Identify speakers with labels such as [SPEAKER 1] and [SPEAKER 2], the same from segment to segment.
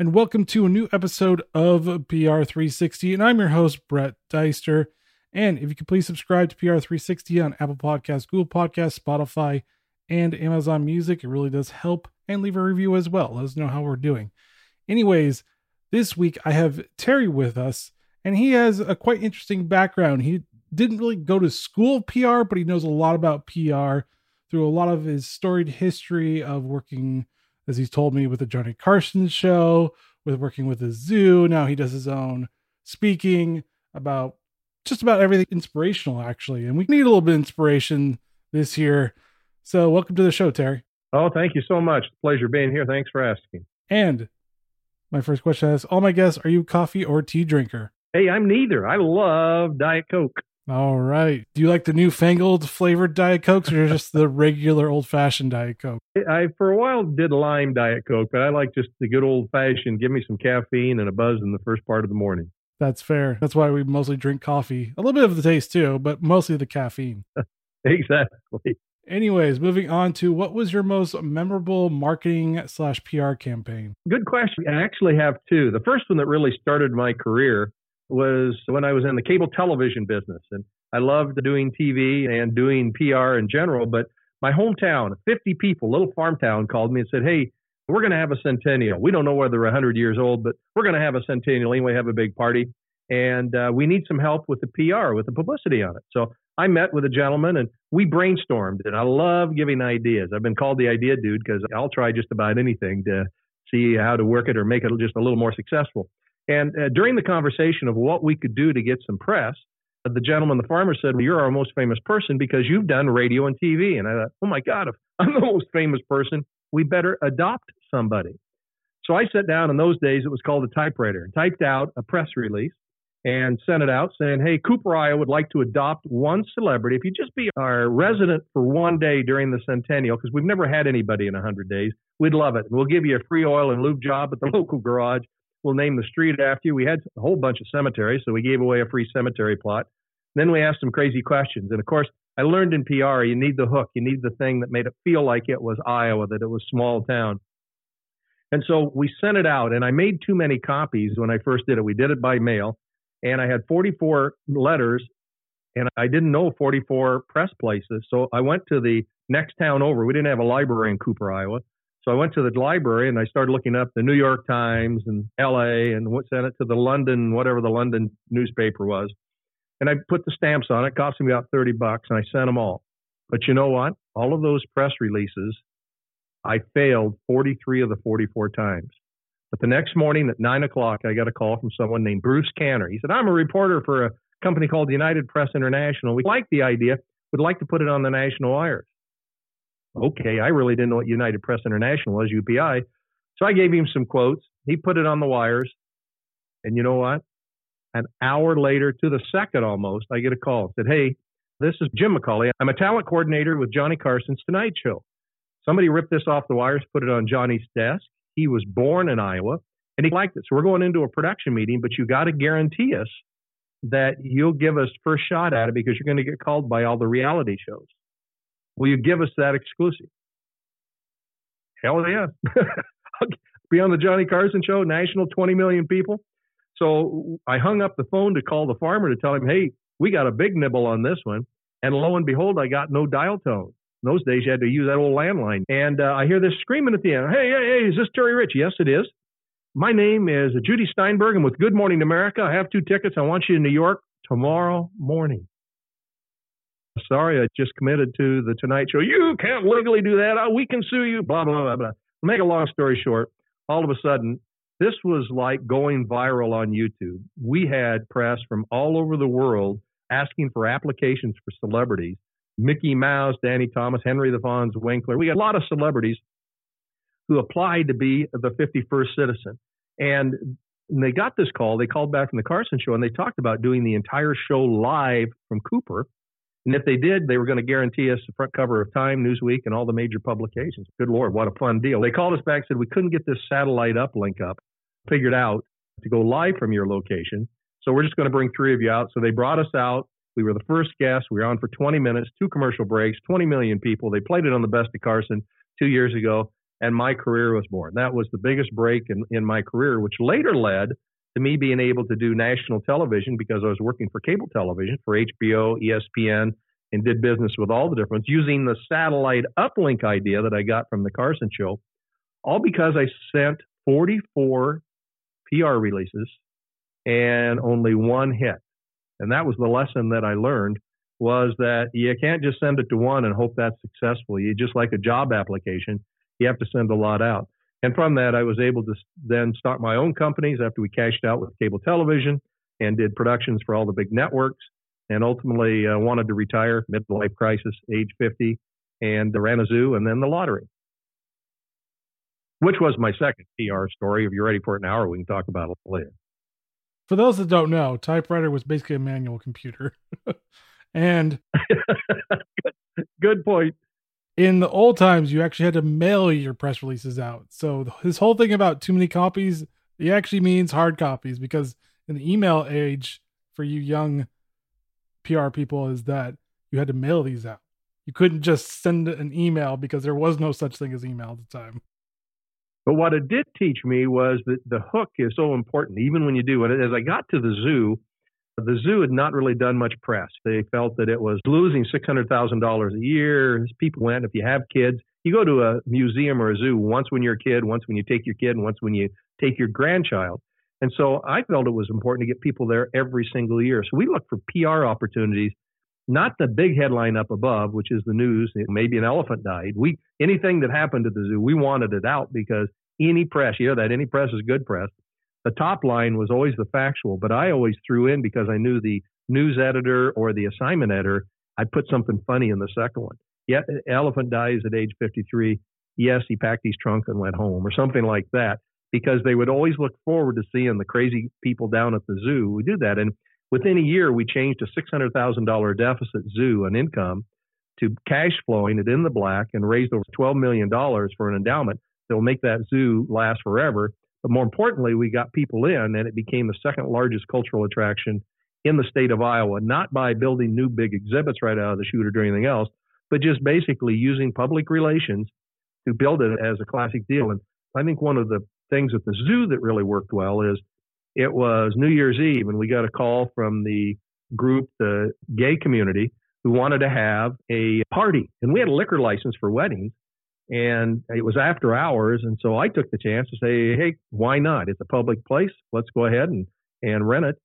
[SPEAKER 1] and welcome to a new episode of PR360. And I'm your host, Brett Deister. And if you could please subscribe to PR360 on Apple Podcasts, Google Podcasts, Spotify, and Amazon Music, it really does help. And leave a review as well. Let us know how we're doing. Anyways, this week I have Terry with us, and he has a quite interesting background. He didn't really go to school PR, but he knows a lot about PR through a lot of his storied history of working, as he's told me, with the Johnny Carson show, with working with the zoo. Now he does his own speaking about just about everything inspirational, actually. And we need a little bit of inspiration this year. So, welcome to the show, Terry.
[SPEAKER 2] Oh, thank you so much. Pleasure being here. Thanks for asking.
[SPEAKER 1] And my first question is all my guests, are you coffee or tea drinker?
[SPEAKER 2] Hey, I'm neither. I love Diet Coke.
[SPEAKER 1] All right. Do you like the newfangled flavored Diet Cokes or just the regular old fashioned Diet Coke?
[SPEAKER 2] I, for a while, did lime Diet Coke, but I like just the good old fashioned, give me some caffeine and a buzz in the first part of the morning.
[SPEAKER 1] That's fair. That's why we mostly drink coffee. A little bit of the taste too, but mostly the caffeine.
[SPEAKER 2] exactly.
[SPEAKER 1] Anyways, moving on to what was your most memorable marketing slash PR campaign?
[SPEAKER 2] Good question. I actually have two. The first one that really started my career was when I was in the cable television business. And I loved doing TV and doing PR in general. But my hometown, 50 people, little farm town, called me and said, Hey, we're going to have a centennial. We don't know whether we're 100 years old, but we're going to have a centennial anyway, have a big party. And uh, we need some help with the PR, with the publicity on it. So I met with a gentleman and we brainstormed. And I love giving ideas. I've been called the idea dude because I'll try just about anything to see how to work it or make it just a little more successful. And uh, during the conversation of what we could do to get some press, uh, the gentleman, the farmer said, well, You're our most famous person because you've done radio and TV. And I thought, Oh my God, if I'm the most famous person, we better adopt somebody. So I sat down in those days, it was called a typewriter, and typed out a press release and sent it out saying, Hey, Cooper, Iowa would like to adopt one celebrity. If you just be our resident for one day during the centennial, because we've never had anybody in 100 days, we'd love it. And we'll give you a free oil and lube job at the local garage. We'll name the street after you. We had a whole bunch of cemeteries, so we gave away a free cemetery plot. Then we asked some crazy questions. And of course, I learned in PR, you need the hook. You need the thing that made it feel like it was Iowa, that it was small town. And so we sent it out, and I made too many copies when I first did it. We did it by mail, and I had 44 letters, and I didn't know 44 press places. So I went to the next town over. We didn't have a library in Cooper, Iowa. So I went to the library and I started looking up the New York Times and LA and what sent it to the London, whatever the London newspaper was. And I put the stamps on it. it cost me about 30 bucks and I sent them all. But you know what? All of those press releases, I failed 43 of the 44 times. But the next morning at nine o'clock, I got a call from someone named Bruce Canner. He said, I'm a reporter for a company called United Press International. We like the idea, would like to put it on the national wires okay, I really didn't know what United Press International was, UPI. So I gave him some quotes. He put it on the wires. And you know what? An hour later, to the second almost, I get a call. Said, hey, this is Jim McCawley. I'm a talent coordinator with Johnny Carson's Tonight Show. Somebody ripped this off the wires, put it on Johnny's desk. He was born in Iowa and he liked it. So we're going into a production meeting, but you got to guarantee us that you'll give us first shot at it because you're going to get called by all the reality shows. Will you give us that exclusive? Hell yeah. be on the Johnny Carson show, national 20 million people. So I hung up the phone to call the farmer to tell him, hey, we got a big nibble on this one. And lo and behold, I got no dial tone. In those days, you had to use that old landline. And uh, I hear this screaming at the end, hey, hey, hey, is this Terry Rich? Yes, it is. My name is Judy Steinberg. I'm with Good Morning America. I have two tickets. I want you in New York tomorrow morning sorry, I just committed to the Tonight Show. You can't legally do that. Oh, we can sue you. Blah blah blah blah. Make a long story short, all of a sudden, this was like going viral on YouTube. We had press from all over the world asking for applications for celebrities. Mickey Mouse, Danny Thomas, Henry the Fonz, Winkler. We got a lot of celebrities who applied to be the 51st citizen. And they got this call. They called back from the Carson show and they talked about doing the entire show live from Cooper and if they did, they were going to guarantee us the front cover of Time, Newsweek, and all the major publications. Good Lord, what a fun deal. They called us back said we couldn't get this satellite uplink up, figured out to go live from your location. So we're just going to bring three of you out. So they brought us out. We were the first guests. We were on for 20 minutes, two commercial breaks, 20 million people. They played it on the Best of Carson two years ago. and my career was born. That was the biggest break in, in my career, which later led to me being able to do national television because I was working for cable television for HBO, ESPN, and did business with all the different using the satellite uplink idea that I got from the Carson show, all because I sent 44 PR releases and only one hit. And that was the lesson that I learned was that you can't just send it to one and hope that's successful. You just like a job application, you have to send a lot out. And from that, I was able to then start my own companies after we cashed out with cable television and did productions for all the big networks. And ultimately, uh, wanted to retire, midlife crisis, age 50, and ran a zoo and then the lottery, which was my second PR story. If you're ready for it now, or we can talk about it later.
[SPEAKER 1] For those that don't know, typewriter was basically a manual computer. and
[SPEAKER 2] good, good point
[SPEAKER 1] in the old times you actually had to mail your press releases out. So this whole thing about too many copies it actually means hard copies because in the email age for you young pr people is that you had to mail these out. You couldn't just send an email because there was no such thing as email at the time.
[SPEAKER 2] But what it did teach me was that the hook is so important even when you do it. As i got to the zoo the zoo had not really done much press. They felt that it was losing $600,000 a year. People went, if you have kids, you go to a museum or a zoo once when you're a kid, once when you take your kid, and once when you take your grandchild. And so I felt it was important to get people there every single year. So we looked for PR opportunities, not the big headline up above, which is the news. Maybe an elephant died. We anything that happened at the zoo, we wanted it out because any press, you know that any press is good press the top line was always the factual, but I always threw in because I knew the news editor or the assignment editor, I'd put something funny in the second one. Yeah, elephant dies at age 53. Yes, he packed his trunk and went home, or something like that, because they would always look forward to seeing the crazy people down at the zoo. We do that, and within a year, we changed a $600,000 deficit zoo and income to cash flowing it in the black and raised over $12 million for an endowment that will make that zoo last forever but more importantly, we got people in, and it became the second largest cultural attraction in the state of Iowa, not by building new big exhibits right out of the chute or doing anything else, but just basically using public relations to build it as a classic deal. And I think one of the things at the zoo that really worked well is it was New Year's Eve, and we got a call from the group, the gay community, who wanted to have a party. And we had a liquor license for weddings and it was after hours. And so I took the chance to say, Hey, why not? It's a public place. Let's go ahead and, and rent it.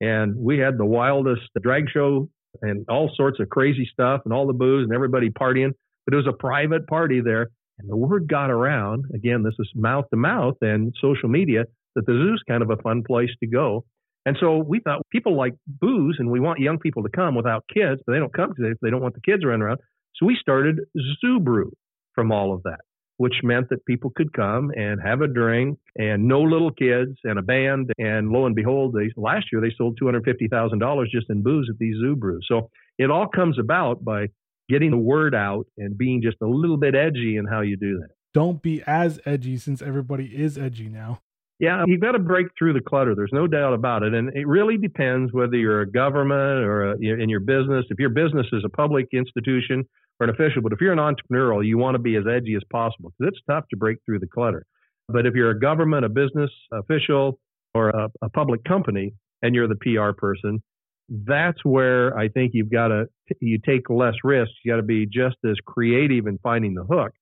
[SPEAKER 2] And we had the wildest the drag show and all sorts of crazy stuff and all the booze and everybody partying. But it was a private party there. And the word got around. Again, this is mouth to mouth and social media that the zoo's kind of a fun place to go. And so we thought people like booze and we want young people to come without kids, but they don't come because if they don't want the kids running around. So we started Zoo Brew from all of that, which meant that people could come and have a drink and no little kids and a band. And lo and behold, they, last year they sold $250,000 just in booze at these zoo brews. So it all comes about by getting the word out and being just a little bit edgy in how you do that.
[SPEAKER 1] Don't be as edgy since everybody is edgy now.
[SPEAKER 2] Yeah, you've got to break through the clutter. There's no doubt about it. And it really depends whether you're a government or a, in your business. If your business is a public institution or an official, but if you're an entrepreneurial, you want to be as edgy as possible because it's tough to break through the clutter. But if you're a government, a business official, or a, a public company, and you're the PR person, that's where I think you've got to you take less risks. You got to be just as creative in finding the hook.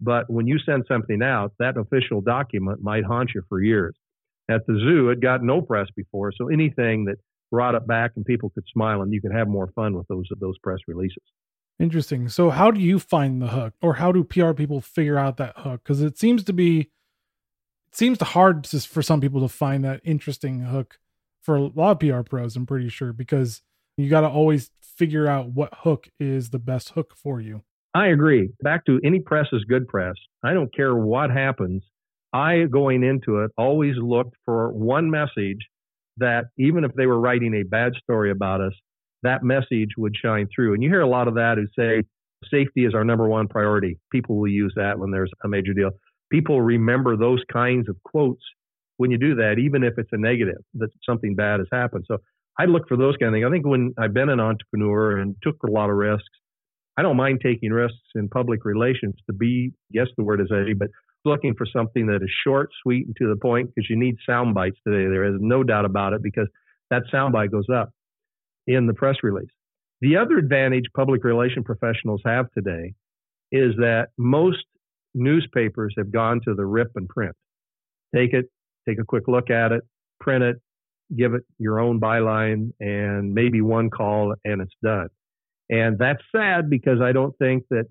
[SPEAKER 2] But when you send something out, that official document might haunt you for years. At the zoo, it got no press before, so anything that brought it back and people could smile and you could have more fun with those those press releases.
[SPEAKER 1] Interesting. So, how do you find the hook, or how do PR people figure out that hook? Because it seems to be, it seems hard for some people to find that interesting hook. For a lot of PR pros, I'm pretty sure, because you got to always figure out what hook is the best hook for you.
[SPEAKER 2] I agree. Back to any press is good press. I don't care what happens. I, going into it, always looked for one message that even if they were writing a bad story about us, that message would shine through. And you hear a lot of that who say safety is our number one priority. People will use that when there's a major deal. People remember those kinds of quotes when you do that, even if it's a negative, that something bad has happened. So I look for those kind of things. I think when I've been an entrepreneur and took a lot of risks, I don't mind taking risks in public relations to be, yes, the word is edgy, but looking for something that is short, sweet, and to the point because you need sound bites today. There is no doubt about it because that sound bite goes up in the press release. The other advantage public relation professionals have today is that most newspapers have gone to the rip and print. Take it, take a quick look at it, print it, give it your own byline, and maybe one call, and it's done. And that's sad because I don't think that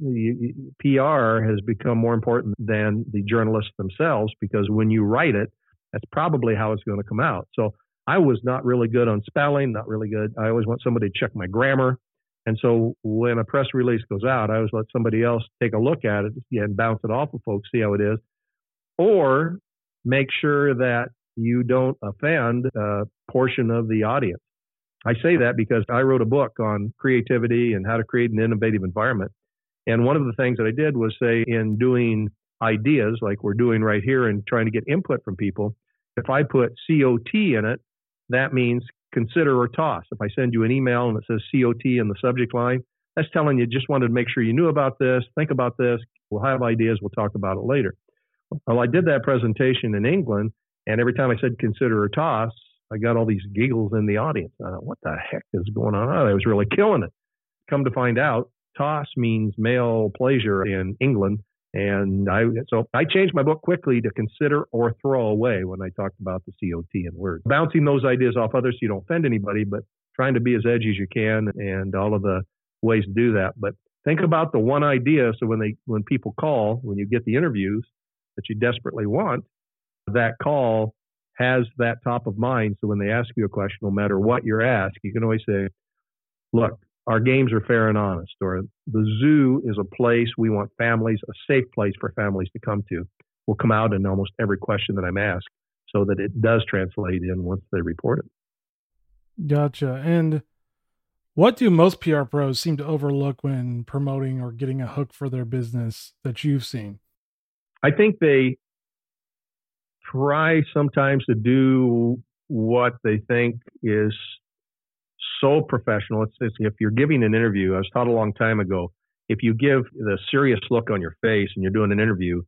[SPEAKER 2] PR has become more important than the journalists themselves because when you write it, that's probably how it's going to come out. So I was not really good on spelling, not really good. I always want somebody to check my grammar. And so when a press release goes out, I always let somebody else take a look at it and bounce it off of folks, see how it is. Or make sure that you don't offend a portion of the audience. I say that because I wrote a book on creativity and how to create an innovative environment. And one of the things that I did was say, in doing ideas like we're doing right here and trying to get input from people, if I put COT in it, that means consider or toss. If I send you an email and it says COT in the subject line, that's telling you just wanted to make sure you knew about this, think about this. We'll have ideas, we'll talk about it later. Well, I did that presentation in England, and every time I said consider or toss, I got all these giggles in the audience. I thought, what the heck is going on? I was really killing it. Come to find out, toss means male pleasure in England. And I, so I changed my book quickly to consider or throw away when I talked about the COT and words. Bouncing those ideas off others so you don't offend anybody, but trying to be as edgy as you can and all of the ways to do that. But think about the one idea. So when they, when people call, when you get the interviews that you desperately want, that call has that top of mind. So when they ask you a question, no matter what you're asked, you can always say, look, our games are fair and honest, or the zoo is a place we want families, a safe place for families to come to. Will come out in almost every question that I'm asked so that it does translate in once they report it.
[SPEAKER 1] Gotcha. And what do most PR pros seem to overlook when promoting or getting a hook for their business that you've seen?
[SPEAKER 2] I think they try sometimes to do what they think is so professional. It's, it's, if you're giving an interview, I was taught a long time ago, if you give the serious look on your face and you're doing an interview,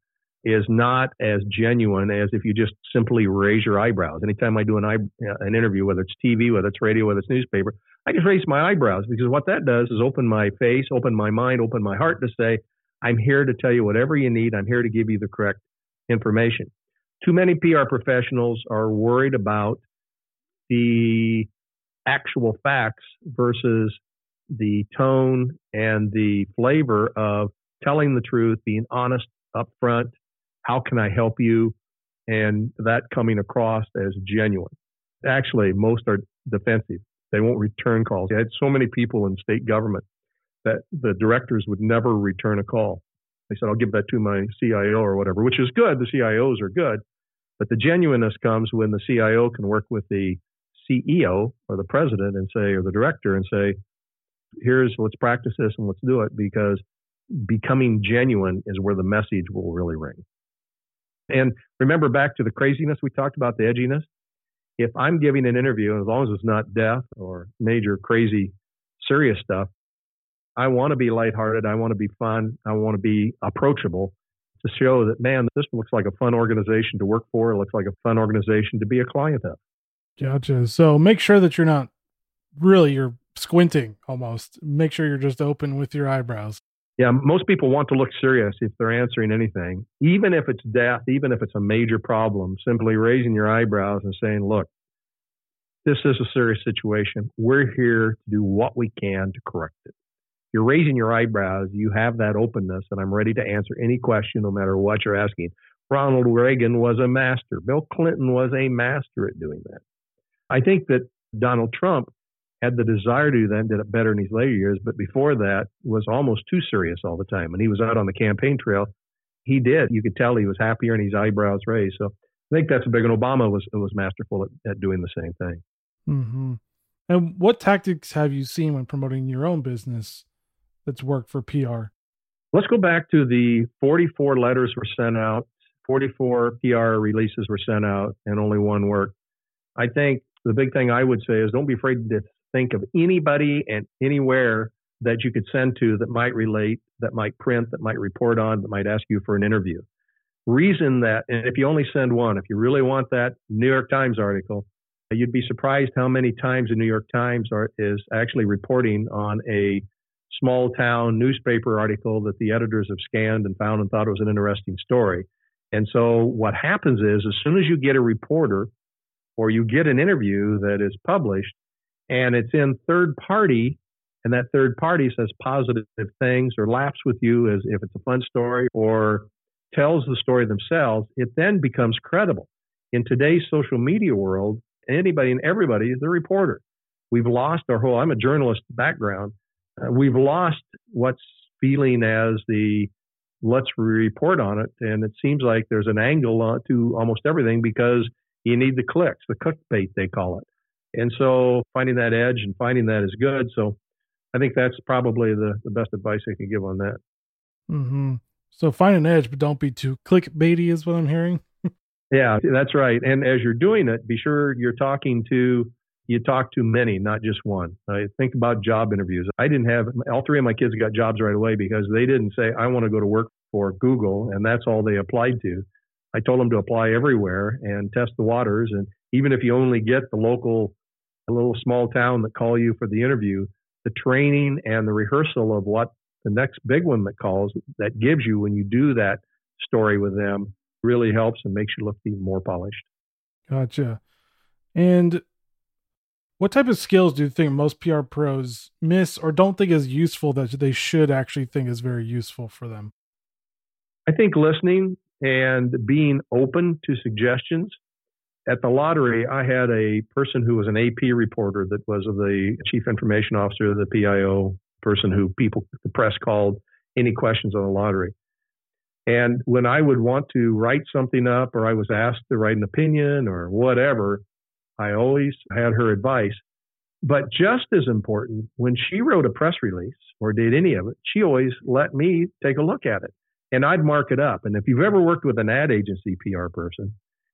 [SPEAKER 2] is not as genuine as if you just simply raise your eyebrows. Anytime I do an eye, uh, an interview, whether it's TV, whether it's radio, whether it's newspaper, I just raise my eyebrows because what that does is open my face, open my mind, open my heart to say, I'm here to tell you whatever you need. I'm here to give you the correct information too many PR professionals are worried about the actual facts versus the tone and the flavor of telling the truth, being honest upfront. How can I help you? And that coming across as genuine. Actually, most are defensive. They won't return calls. I had so many people in state government that the directors would never return a call. They said, I'll give that to my CIO or whatever, which is good. The CIOs are good. But the genuineness comes when the CIO can work with the CEO or the president and say, or the director and say, here's let's practice this and let's do it because becoming genuine is where the message will really ring. And remember back to the craziness we talked about, the edginess. If I'm giving an interview, as long as it's not death or major crazy serious stuff, I want to be lighthearted. I want to be fun. I want to be approachable to show that, man, this looks like a fun organization to work for. It looks like a fun organization to be a client of.
[SPEAKER 1] Gotcha. So make sure that you're not really, you're squinting almost. Make sure you're just open with your eyebrows.
[SPEAKER 2] Yeah, most people want to look serious if they're answering anything, even if it's death, even if it's a major problem. Simply raising your eyebrows and saying, look, this is a serious situation. We're here to do what we can to correct it you're raising your eyebrows, you have that openness, and I'm ready to answer any question, no matter what you're asking. Ronald Reagan was a master. Bill Clinton was a master at doing that. I think that Donald Trump had the desire to do that and did it better in his later years, but before that was almost too serious all the time. When he was out on the campaign trail, he did. You could tell he was happier and his eyebrows raised. So I think that's a big one. Obama was was masterful at, at doing the same thing.
[SPEAKER 1] Mm-hmm. And what tactics have you seen when promoting your own business that's worked for PR?
[SPEAKER 2] Let's go back to the 44 letters were sent out, 44 PR releases were sent out, and only one worked. I think the big thing I would say is don't be afraid to think of anybody and anywhere that you could send to that might relate, that might print, that might report on, that might ask you for an interview. reason that, and if you only send one, if you really want that New York Times article, you'd be surprised how many times the New York Times are, is actually reporting on a small town newspaper article that the editors have scanned and found and thought it was an interesting story. And so what happens is as soon as you get a reporter or you get an interview that is published and it's in third party and that third party says positive things or laughs with you as if it's a fun story or tells the story themselves, it then becomes credible. In today's social media world, anybody and everybody is a reporter. We've lost our whole, I'm a journalist background. Uh, we've lost what's feeling as the let's report on it. And it seems like there's an angle to almost everything because you need the clicks, the clickbait, they call it. And so finding that edge and finding that is good. So I think that's probably the, the best advice I can give on that.
[SPEAKER 1] Mm-hmm. So find an edge, but don't be too clickbaity, is what I'm hearing.
[SPEAKER 2] yeah, that's right. And as you're doing it, be sure you're talking to you talk to many, not just one. I think about job interviews. I didn't have all three of my kids got jobs right away because they didn't say I want to go to work for Google, and that's all they applied to. I told them to apply everywhere and test the waters. And even if you only get the local, a little small town that call you for the interview, the training and the rehearsal of what the next big one that calls that gives you when you do that story with them really helps and makes you look even more polished.
[SPEAKER 1] Gotcha. And what type of skills do you think most PR pros miss or don't think is useful that they should actually think is very useful for them?
[SPEAKER 2] I think listening and being open to suggestions. At the lottery, I had a person who was an AP reporter that was the chief information officer, the PIO person who people, the press called any questions on the lottery. And when I would want to write something up or I was asked to write an opinion or whatever, I always had her advice. But just as important, when she wrote a press release or did any of it, she always let me take a look at it and I'd mark it up. And if you've ever worked with an ad agency PR person,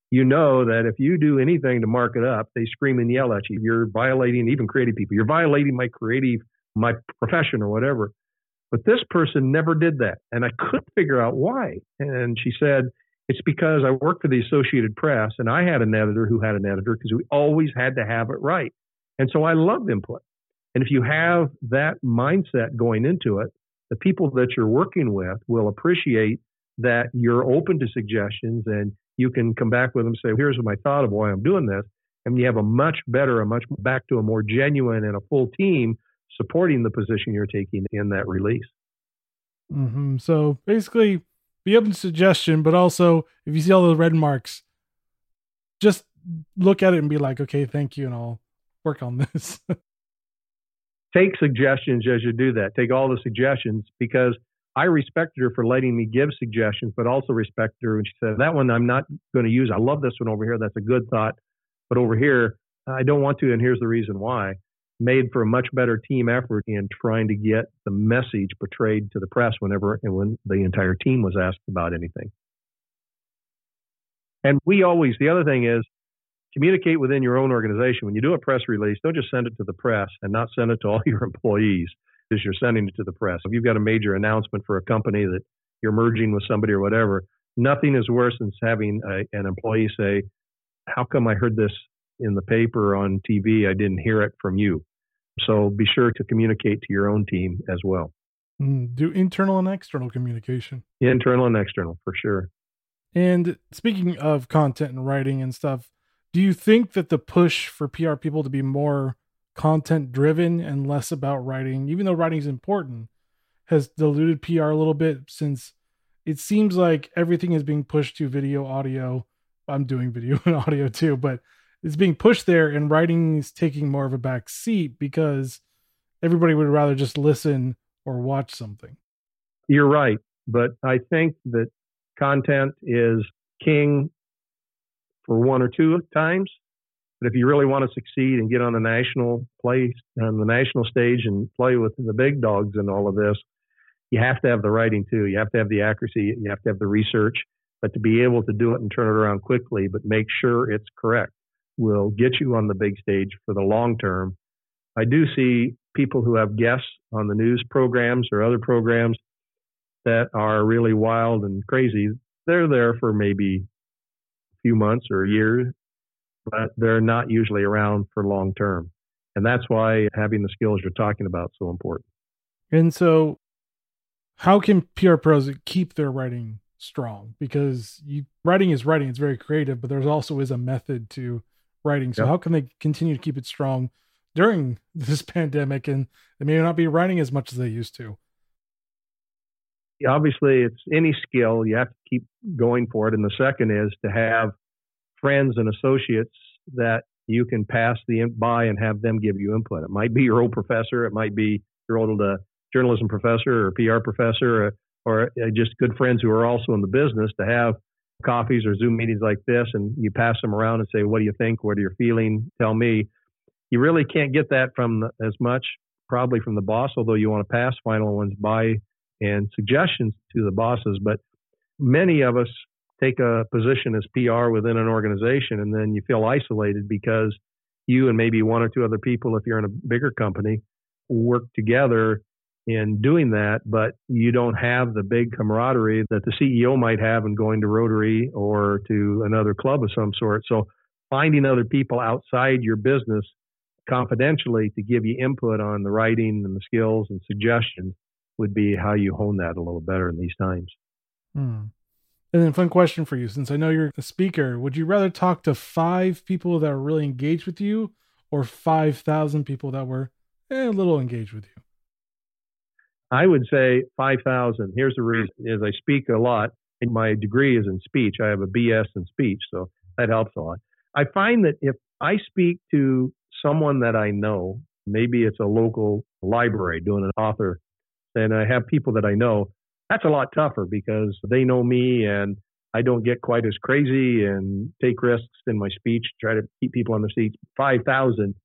[SPEAKER 2] you know that if you do anything to mark it up, they scream and yell at you. You're violating even creative people. You're violating my creative, my profession or whatever. But this person never did that. And I couldn't figure out why. And she said, it's because I worked for the Associated Press and I had an editor who had an editor because we always had to have it right. And so I loved input. And if you have that mindset going into it, the people that you're working with will appreciate that you're open to suggestions and you can come back with them say, here's my thought of why I'm doing this. And you have a much better, a much back to a more genuine and a full team supporting the position you're taking in that release.
[SPEAKER 1] Mm-hmm. So basically, be open to suggestion, but also if you see all the red marks, just look at it and be like, okay, thank you, and I'll work on this.
[SPEAKER 2] take suggestions as you do that. Take all the suggestions because I respected her for letting me give suggestions, but also respected her when she said, That one I'm not going to use. I love this one over here. That's a good thought. But over here, I don't want to. And here's the reason why. Made for a much better team effort in trying to get the message portrayed to the press whenever and when the entire team was asked about anything. And we always, the other thing is, communicate within your own organization. When you do a press release, don't just send it to the press and not send it to all your employees as you're sending it to the press. If you've got a major announcement for a company that you're merging with somebody or whatever, nothing is worse than having a, an employee say, How come I heard this in the paper on TV? I didn't hear it from you. So be sure to communicate to your own team as well.
[SPEAKER 1] Mm, do internal and external communication.
[SPEAKER 2] Internal and external, for sure.
[SPEAKER 1] And speaking of content and writing and stuff, do you think that the push for PR people to be more content driven and less about writing, even though writing is important, has diluted PR a little bit since it seems like everything is being pushed to video, audio. I'm doing video and audio too, but it's being pushed there and writing is taking more of a back seat because everybody would rather just listen or watch something.
[SPEAKER 2] You're right. But I think that content is king for one or two times. But if you really want to succeed and get on the national place on the national stage and play with the big dogs and all of this, you have to have the writing too. You have to have the accuracy. You have to have the research. But to be able to do it and turn it around quickly, but make sure it's correct, will get you on the big stage for the long term. I do see people who have guests on the news programs or other programs that are really wild and crazy they're there for maybe few months or years, but they're not usually around for long term. And that's why having the skills you're talking about is so important.
[SPEAKER 1] And so, how can PR pros keep their writing strong? Because you, writing is writing; it's very creative, but there's also is a method to writing. So, yep. how can they continue to keep it strong during this pandemic, and they may not be writing as much as they used to?
[SPEAKER 2] Obviously, it's any skill you have to keep going for it, and the second is to have friends and associates that you can pass the by and have them give you input. It might be your old professor, it might be your old uh, journalism professor or PR professor, or, or uh, just good friends who are also in the business to have coffees or Zoom meetings like this, and you pass them around and say, "What do you think? What are you feeling? Tell me." You really can't get that from the, as much probably from the boss, although you want to pass final ones by and suggestions to the bosses. But many of us take a position as PR within an organization, and then you feel isolated because you and maybe one or two other people, if you're in a bigger company, work together in doing that, but you don't have the big camaraderie that the CEO might have in going to Rotary or to another club of some sort. So finding other people outside your business confidentially to give you input on the writing and the skills and suggestions would be how you hone that a little better in these times.
[SPEAKER 1] Hmm. And then, fun question for you since I know you're a speaker, would you rather talk to five people that are really engaged with you or 5,000 people that were eh, a little engaged with you?
[SPEAKER 2] I would say 5,000. Here's the reason is I speak a lot and my degree is in speech. I have a BS in speech, so that helps a lot. I find that if I speak to someone that I know, maybe it's a local library doing an author, and I have people that I know, that's a lot tougher because they know me and I don't get quite as crazy and take risks in my speech, try to keep people on their seats. 5,000,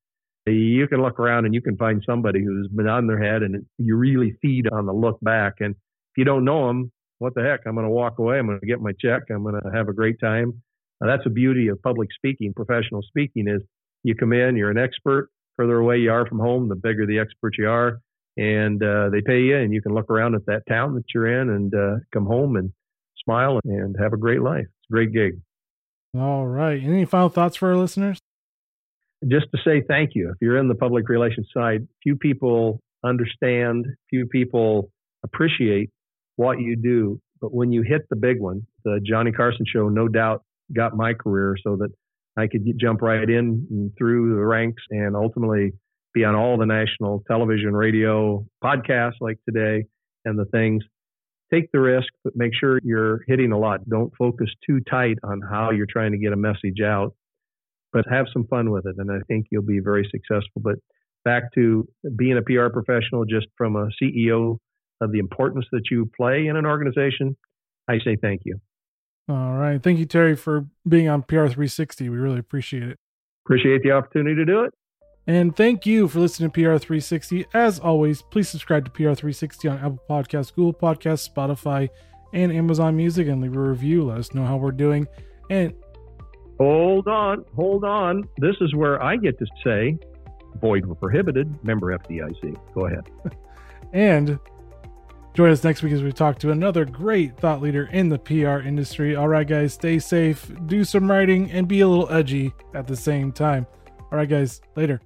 [SPEAKER 2] you can look around and you can find somebody who's been on their head and you really feed on the look back. And if you don't know them, what the heck? I'm going to walk away. I'm going to get my check. I'm going to have a great time. Now, that's the beauty of public speaking, professional speaking is you come in, you're an expert. Further away you are from home, the bigger the expert you are and uh, they pay you, and you can look around at that town that you're in and uh, come home and smile and have a great life. It's a great gig.
[SPEAKER 1] All right. Any final thoughts for our listeners?
[SPEAKER 2] Just to say thank you. If you're in the public relations side, few people understand, few people appreciate what you do. But when you hit the big one, the Johnny Carson show, no doubt got my career so that I could jump right in through the ranks and ultimately be on all the national television, radio, podcasts like today, and the things. Take the risk, but make sure you're hitting a lot. Don't focus too tight on how you're trying to get a message out, but have some fun with it. And I think you'll be very successful. But back to being a PR professional, just from a CEO of the importance that you play in an organization, I say thank you.
[SPEAKER 1] All right. Thank you, Terry, for being on PR 360. We really appreciate it.
[SPEAKER 2] Appreciate the opportunity to do it.
[SPEAKER 1] And thank you for listening to PR360. As always, please subscribe to PR360 on Apple Podcasts, Google Podcasts, Spotify, and Amazon Music and leave a review. Let us know how we're doing. And
[SPEAKER 2] hold on, hold on. This is where I get to say, void were prohibited, member FDIC. Go ahead.
[SPEAKER 1] and join us next week as we talk to another great thought leader in the PR industry. All right, guys, stay safe, do some writing, and be a little edgy at the same time. All right, guys, later.